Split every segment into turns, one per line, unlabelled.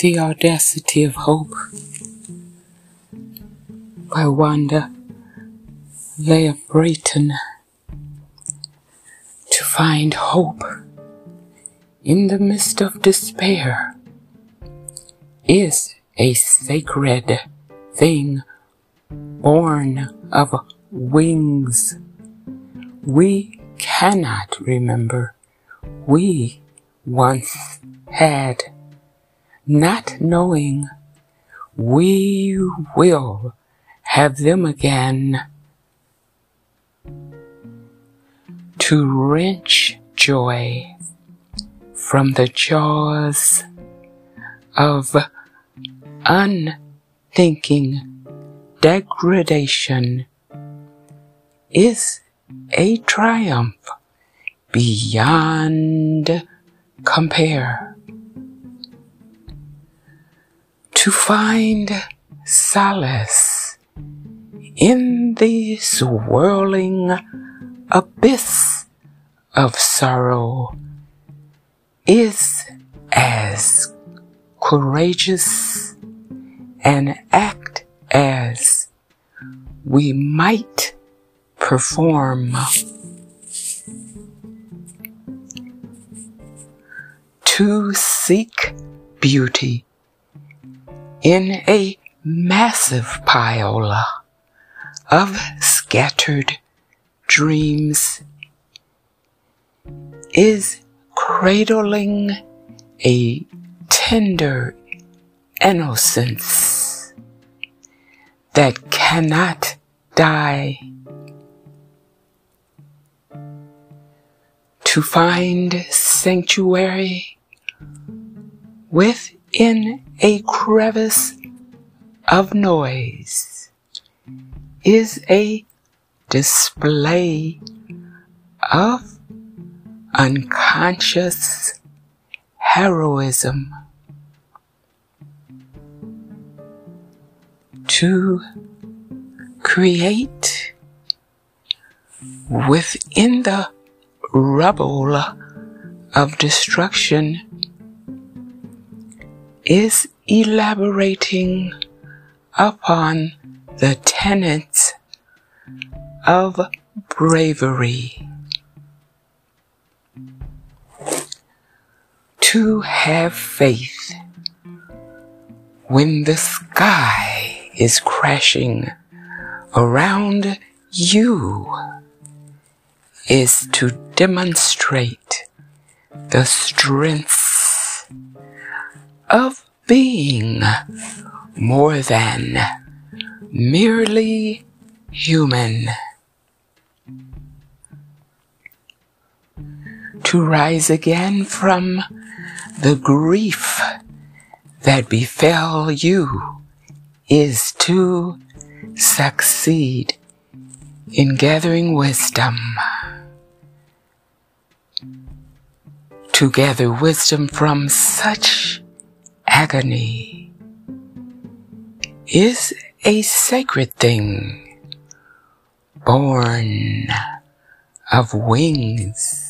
The Audacity of Hope by Wanda Leah Brayton. To find hope in the midst of despair is a sacred thing born of wings. We cannot remember we once had, not knowing we will have them again. To wrench joy from the jaws of unthinking degradation is a triumph beyond compare. To find solace in the swirling abyss of sorrow is as courageous an act as we might perform. To seek beauty in a massive pile of scattered dreams is cradling a tender innocence that cannot die. To find sanctuary within a crevice of noise is a display of unconscious heroism. To create within the rubble of destruction is elaborating upon the tenets of bravery. To have faith when the sky is crashing around you is to demonstrate the strengths of being more than merely human. To rise again from the grief that befell you is to succeed in gathering wisdom. To gather wisdom from such agony is a sacred thing born of wings.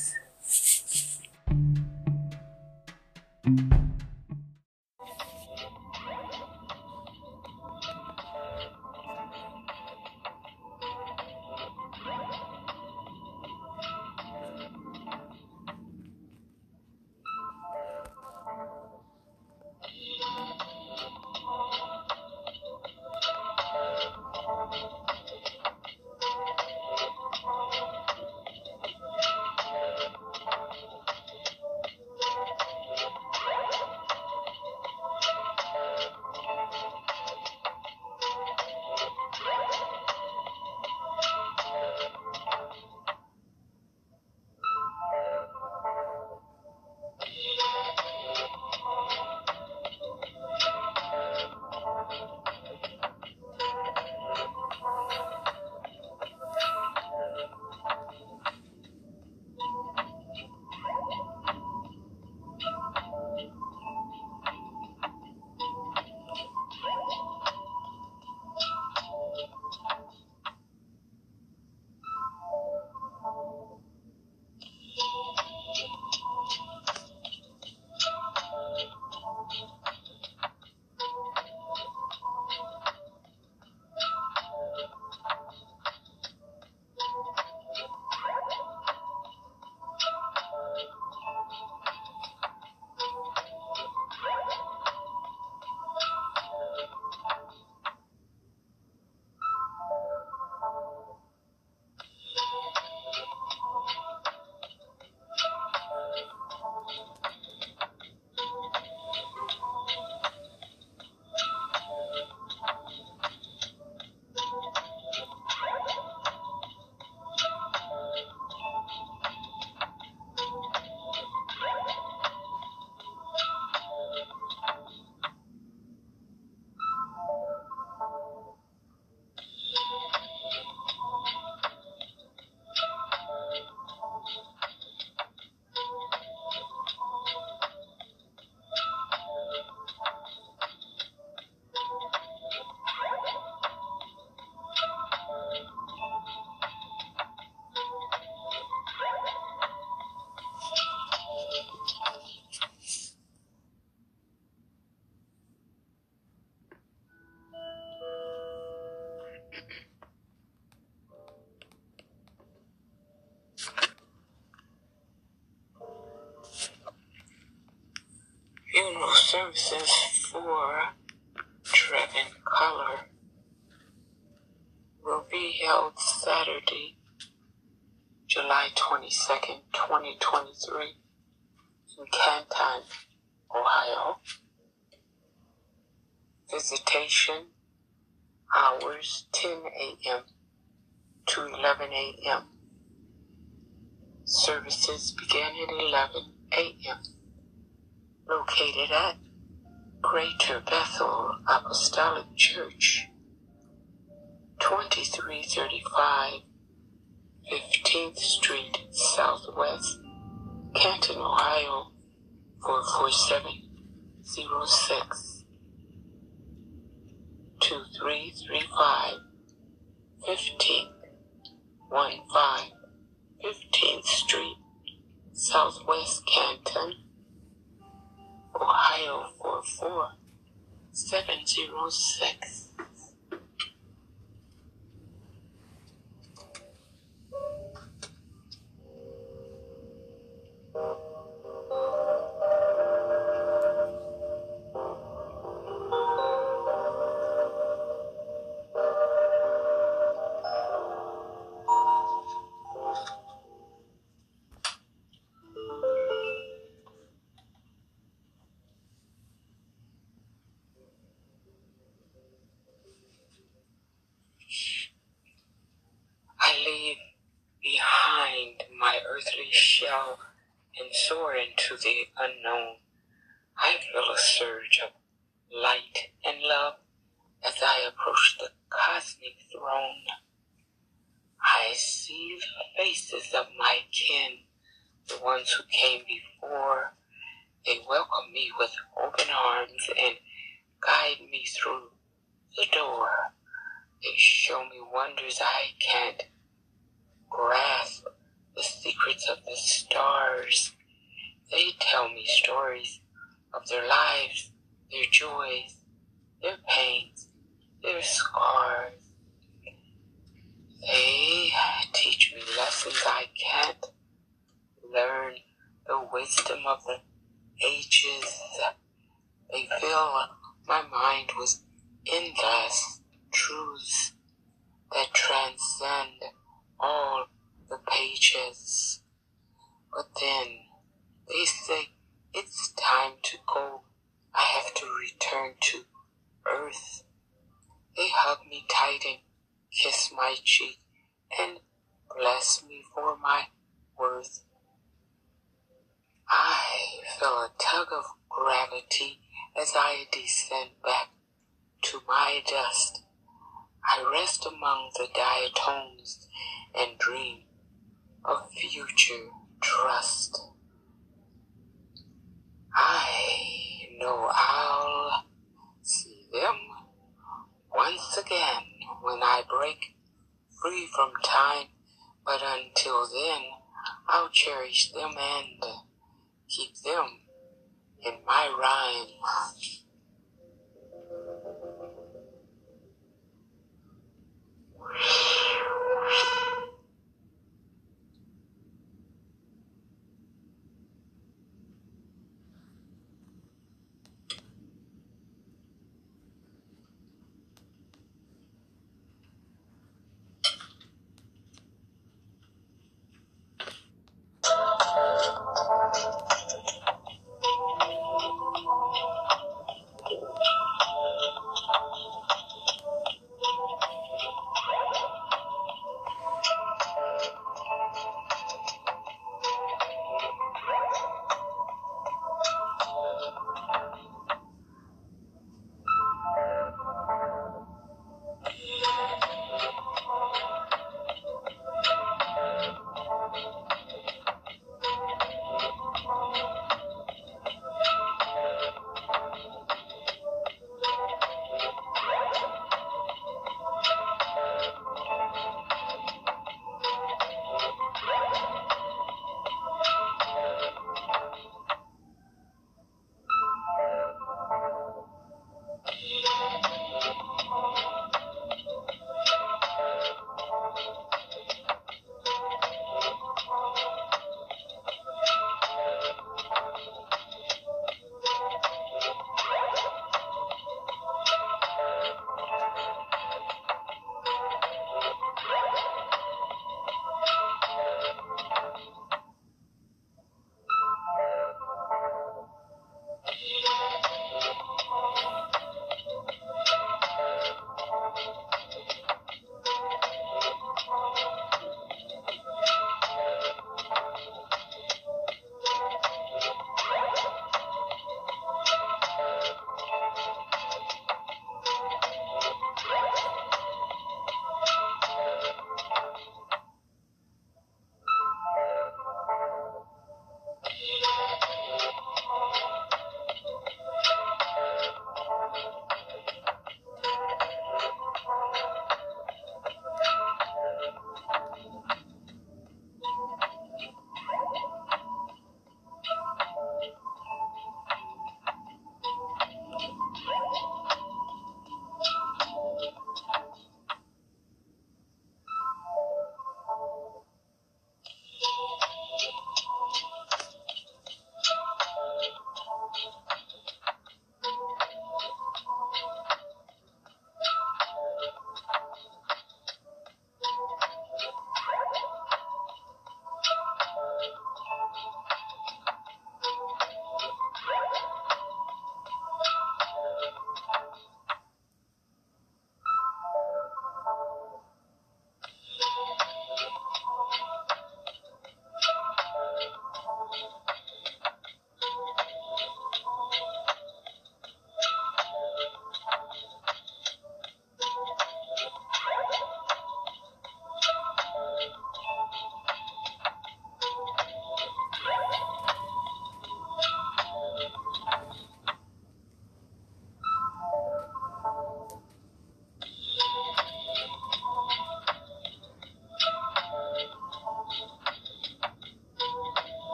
Services for Trevin Culler will be held Saturday, July 22nd, 2023 in Canton, Ohio. Visitation hours 10 a.m. to 11 a.m. Services begin at 11 a.m. Located at Greater Bethel Apostolic Church, 2335 15th Street Southwest, Canton, Ohio, 44706. 2335 15th 15 15th Street, Southwest Canton, Ohio 44706. Shell and soar into the unknown. I feel a surge of light and love as I approach the cosmic throne. I see the faces of my kin, the ones who came before. They welcome me with open arms and guide me through the door. They show me wonders I can't grasp, the secrets of the stars. They tell me stories of their lives, their joys, their pains, their scars. They teach me lessons I can't learn, the wisdom of the ages. They fill my mind with endless truths that transcend But then they say it's time to go. I have to return to earth. They hug me tight and kiss my cheek and bless me for my worth. I feel a tug of gravity as I descend back to my dust. I rest among the diatoms and dream of future trust. I know I'll see them once again when I break free from time, but until then, I'll cherish them and keep them in my rhyme.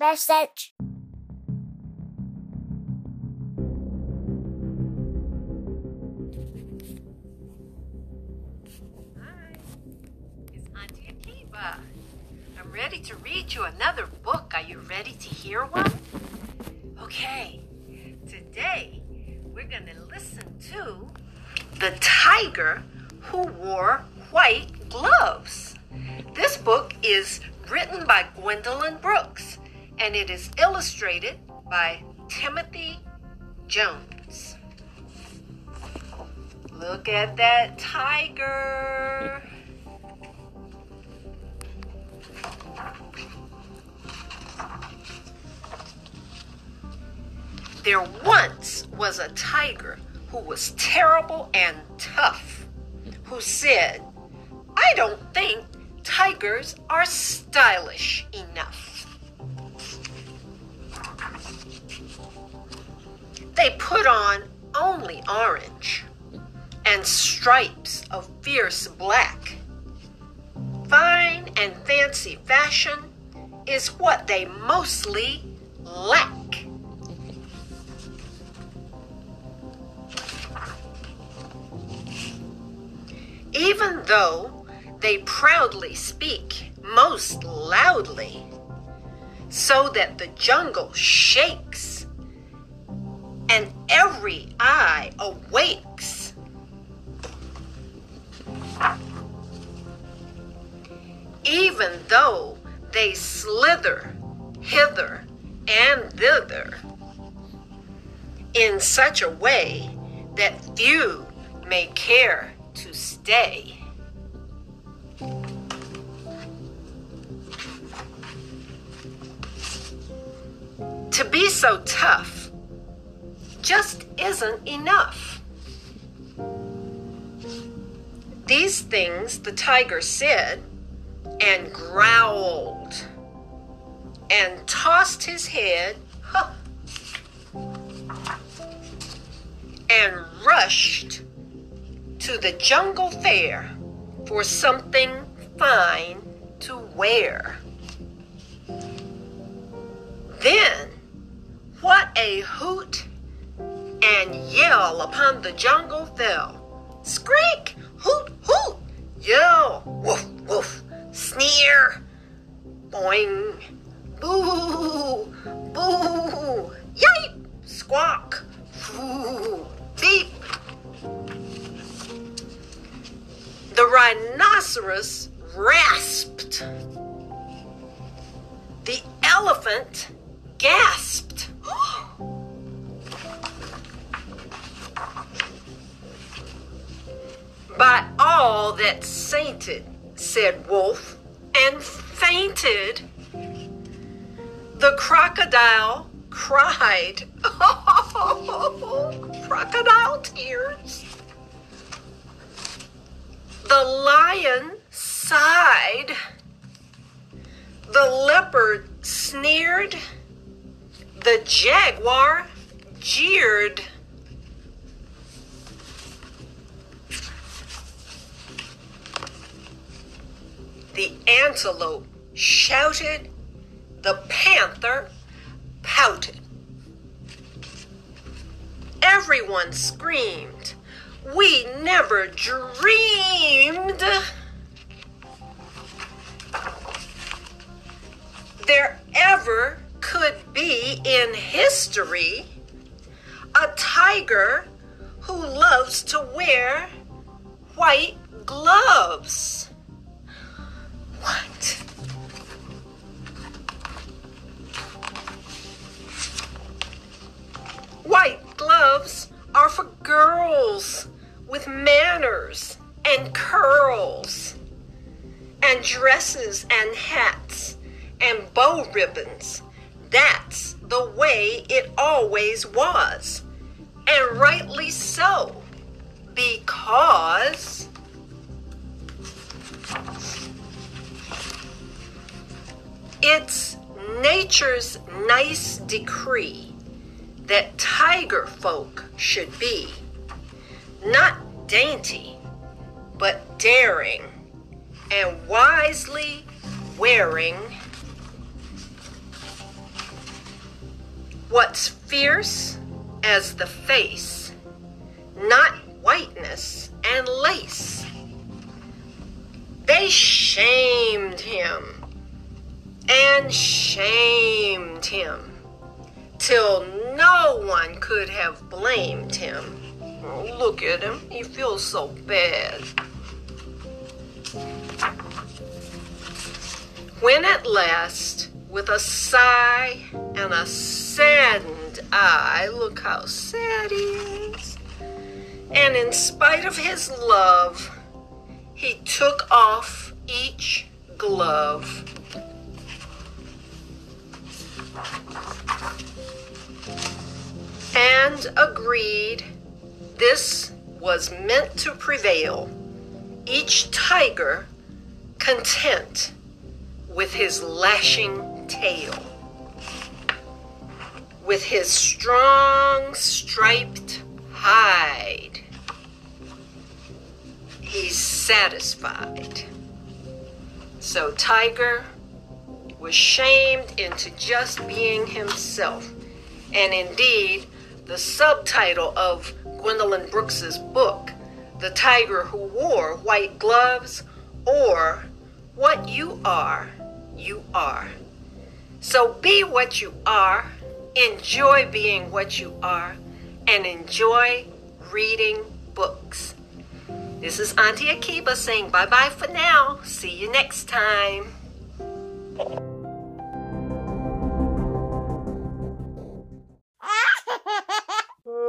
Message.
Hi, it's Auntie Akiva. I'm ready to read you another book. Are you ready to hear one? Okay, today we're going to listen to The Tiger Who Wore White Gloves. This book is written by Gwendolyn Brooks and it is illustrated by Timothy Jones. Look at that tiger. There once was a tiger who was terrible and tough, who said, I don't think tigers are stylish enough. They put on only orange and stripes of fierce black. Fine and fancy fashion is what they mostly lack. Even though they proudly speak most loudly, so that the jungle shakes and every eye awakes. Even though they slither hither and thither in such a way that few may care to stay. To be so tough just isn't enough. These things the tiger said and growled and tossed his head and rushed to the jungle fair for something fine to wear. Then, what a hoot. And yell upon the jungle fell. Squeak, hoot, hoot, yell, woof, woof, sneer, boing, boo, boo, yipe, squawk, foo, beep. The rhinoceros rasped. The elephant gasped. By all that's sainted, said Wolf, and fainted. The crocodile cried. Oh, crocodile tears. The lion sighed. The leopard sneered. The jaguar jeered. The antelope shouted. The panther pouted. Everyone screamed. We never dreamed there ever could be in history a tiger who loves to wear white gloves. What? White gloves are for girls with manners and curls, and dresses and hats and bow ribbons. That's the way it always was, and rightly so, because. It's nature's nice decree that tiger folk should be not dainty, but daring and wisely wearing What's fierce as the face, not whiteness and lace. They shamed him and shamed him till no one could have blamed him. Oh, look at him, he feels so bad. When at last, with a sigh and a saddened eye, look how sad he is, and in spite of his love, he took off each glove. And agreed this was meant to prevail, each tiger content with his lashing tail. With his strong striped hide, he's satisfied. So Tiger was shamed into just being himself. And indeed, the subtitle of Gwendolyn Brooks's book, The Tiger Who Wore White Gloves, or What You Are, You Are. So be what you are, enjoy being what you are, and enjoy reading books. This is Auntie Akiba saying bye bye for now. See you next time.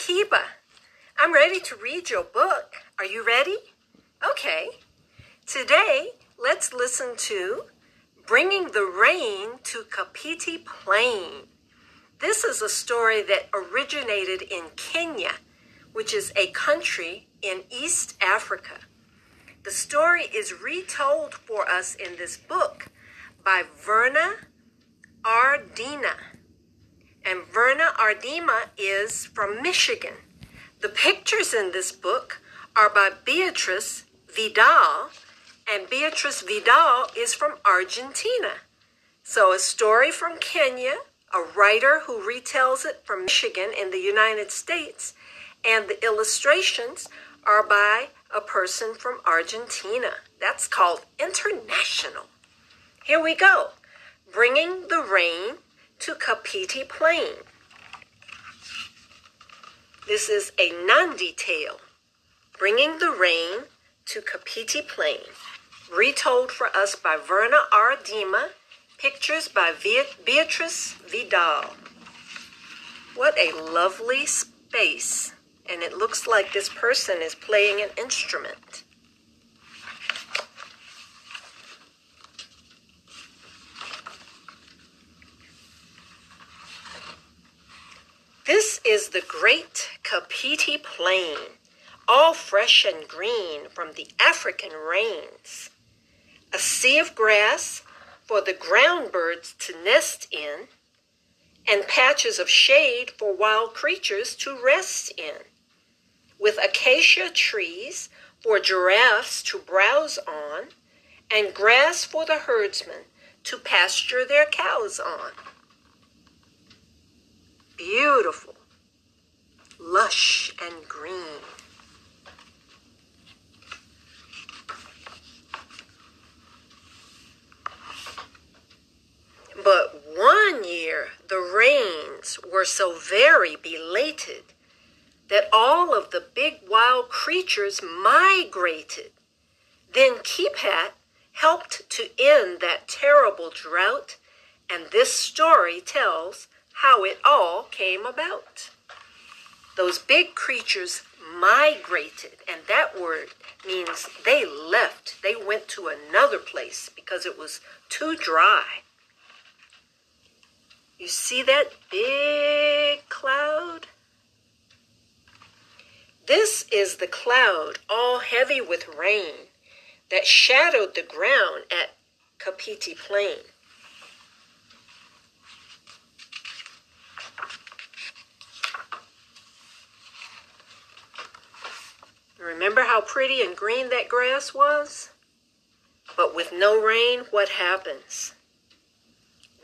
Akiba. I'm ready to read your book. Are you ready? Okay. Today, let's listen to Bringing the Rain to Kapiti Plain. This is a story that originated in Kenya, which is a country in East Africa. The story is retold for us in this book by Verna Aardema. And Verna Aardema is from Michigan. The pictures in this book are by Beatrice Vidal, and Beatrice Vidal is from Argentina. So, a story from Kenya, a writer who retells it from Michigan in the United States, and the illustrations are by a person from Argentina. That's called international. Here we go. Bringing the rain to Kapiti Plain. This is a Nandi tale, bringing the rain to Kapiti Plain, retold for us by Verna Aardema, pictures by Beatrice Vidal. What a lovely space, and it looks like this person is playing an instrument. This is the great Kapiti Plain, all fresh and green from the African rains. A sea of grass for the ground birds to nest in, and patches of shade for wild creatures to rest in, with acacia trees for giraffes to browse on, and grass for the herdsmen to pasture their cows on beautiful, lush, and green. But one year the rains were so very belated that all of the big wild creatures migrated. Then Ki-pat helped to end that terrible drought, and this story tells how it all came about. Those big creatures migrated, and that word means they left. They went to another place because it was too dry. You see that big cloud? This is the cloud, all heavy with rain, that shadowed the ground at Kapiti Plain. Remember how pretty and green that grass was? But with no rain, what happens?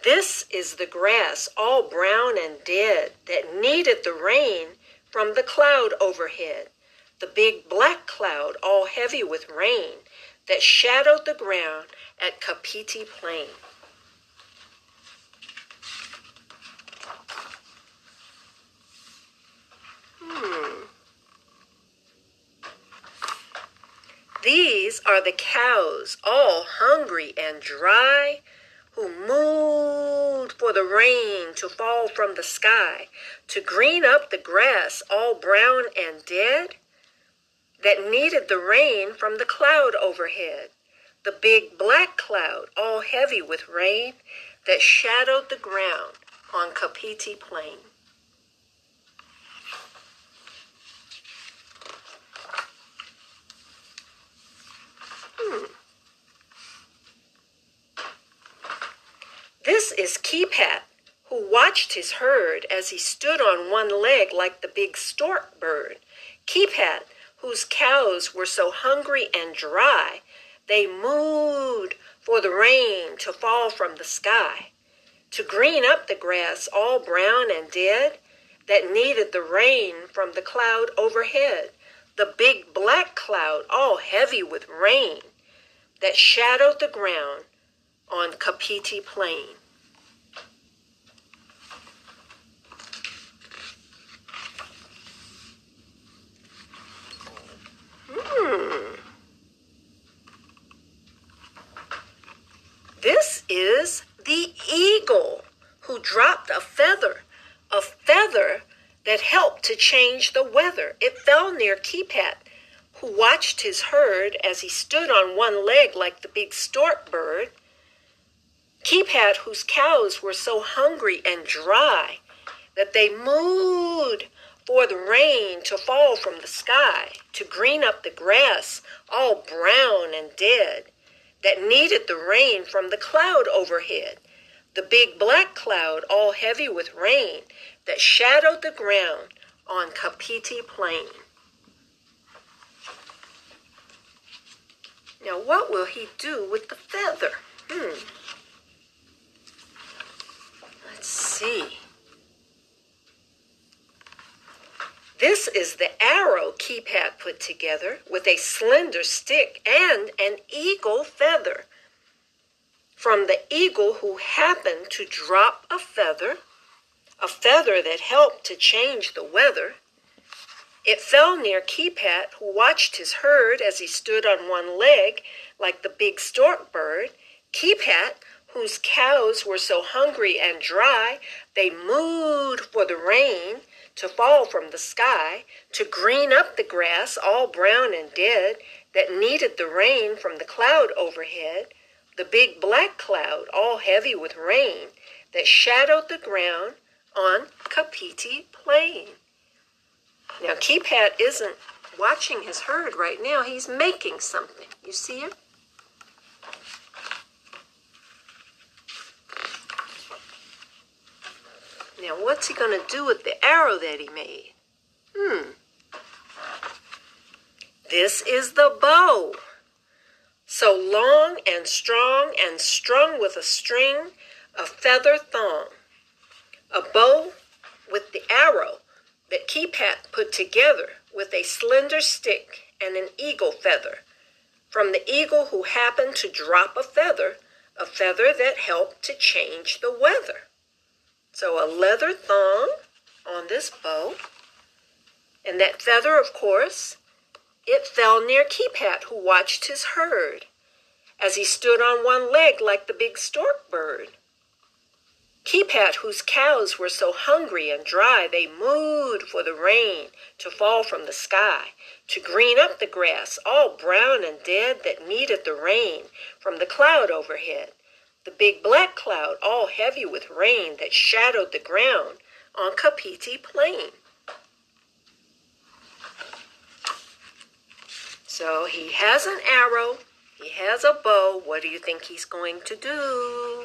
This is the grass, all brown and dead, that needed the rain from the cloud overhead, the big black cloud, all heavy with rain, that shadowed the ground at Kapiti Plain. Hmm. These are the cows, all hungry and dry, who mooed for the rain to fall from the sky, to green up the grass all brown and dead, that needed the rain from the cloud overhead, the big black cloud all heavy with rain that shadowed the ground on Kapiti Plain. Hmm. This is Ki-pat, who watched his herd as he stood on one leg like the big stork bird. Ki-pat, whose cows were so hungry and dry, they mooed for the rain to fall from the sky, to green up the grass all brown and dead, that needed the rain from the cloud overhead, the big black cloud all heavy with rain, that shadowed the ground on Kapiti Plain. This is the eagle who dropped a feather, a feather that helped to change the weather. It fell near Ki-pat, who watched his herd as he stood on one leg like the big stork bird. Ki-pat, whose cows were so hungry and dry that they mooed for the rain to fall from the sky, to green up the grass all brown and dead, that needed the rain from the cloud overhead, the big black cloud all heavy with rain that shadowed the ground on Kapiti Plain. Now, what will he do with the feather? Hmm. Let's see. This is the arrow Ki-pat put together with a slender stick and an eagle feather. From the eagle who happened to drop a feather, a feather that helped to change the weather. It fell near Ki-pat, who watched his herd as he stood on one leg like the big stork bird. Ki-pat, whose cows were so hungry and dry they mooed for the rain to fall from the sky, to green up the grass all brown and dead that needed the rain from the cloud overhead, the big black cloud all heavy with rain that shadowed the ground on Kapiti Plain. Now, Ki-pat isn't watching his herd right now, he's making something. You see it? Now, what's he going to do with the arrow that he made? Hmm. This is the bow. So long and strong and strung with a string a feather thong. A bow with the arrow that Ki-pat put together with a slender stick and an eagle feather. From the eagle who happened to drop a feather, a feather that helped to change the weather. So a leather thong on this bow. And that feather, of course, it fell near Ki-pat, who watched his herd as he stood on one leg like the big stork bird. Ki-pat, whose cows were so hungry and dry they mooed for the rain to fall from the sky, to green up the grass all brown and dead that needed the rain from the cloud overhead, the big black cloud, all heavy with rain that shadowed the ground on Kapiti Plain. So he has an arrow, he has a bow. What do you think he's going to do?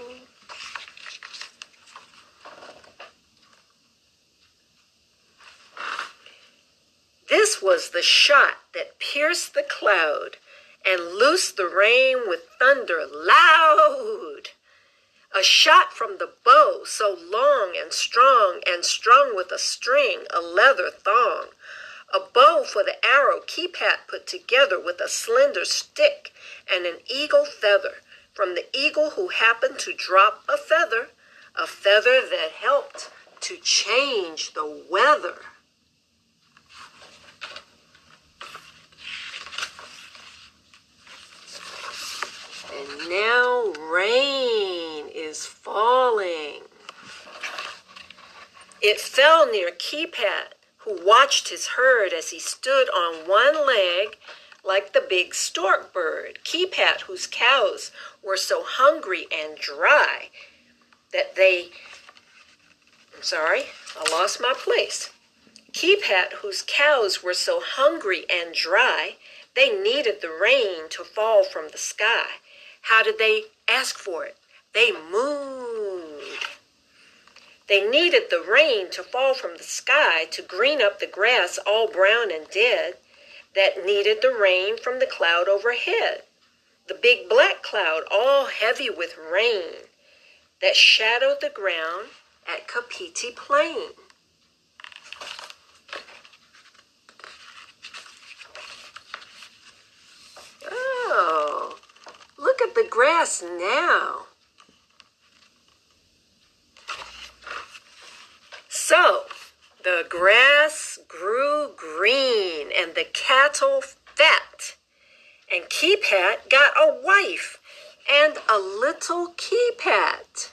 This was the shot that pierced the cloud and loosed the rain with thunder loud. A shot from the bow, so long and strong and strung with a string, a leather thong. A bow for the arrow Ki-pat put together with a slender stick and an eagle feather from the eagle who happened to drop a feather, a feather that helped to change the weather. And now rain is falling. It fell near Ki-pat, who watched his herd as he stood on one leg like the big stork bird. Ki-pat, whose cows were so hungry and dry that they. I'm sorry, I lost my place. Ki-pat, whose cows were so hungry and dry, they needed the rain to fall from the sky. How did they ask for it? They mooed. They needed the rain to fall from the sky to green up the grass all brown and dead that needed the rain from the cloud overhead. The big black cloud all heavy with rain that shadowed the ground at Kapiti Plain. Oh, the grass now. So, the grass grew green and the cattle fat. And Ki-pat got a wife and a little Ki-pat.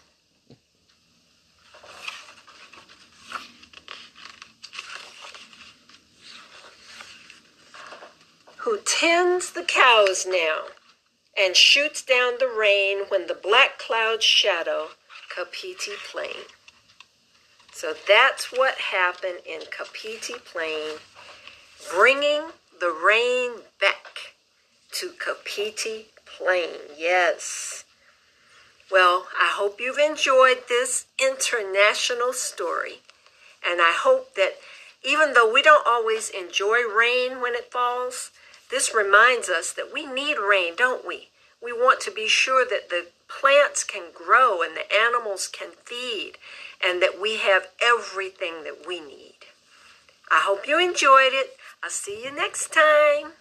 Who tends the cows now and shoots down the rain when the black clouds shadow Kapiti Plain. So that's what happened in Kapiti Plain, bringing the rain back to Kapiti Plain. Yes. Well, I hope you've enjoyed this international story. And I hope that even though we don't always enjoy rain when it falls, this reminds us that we need rain, don't we? We want to be sure that the plants can grow and the animals can feed and that we have everything that we need. I hope you enjoyed it. I'll see you next time.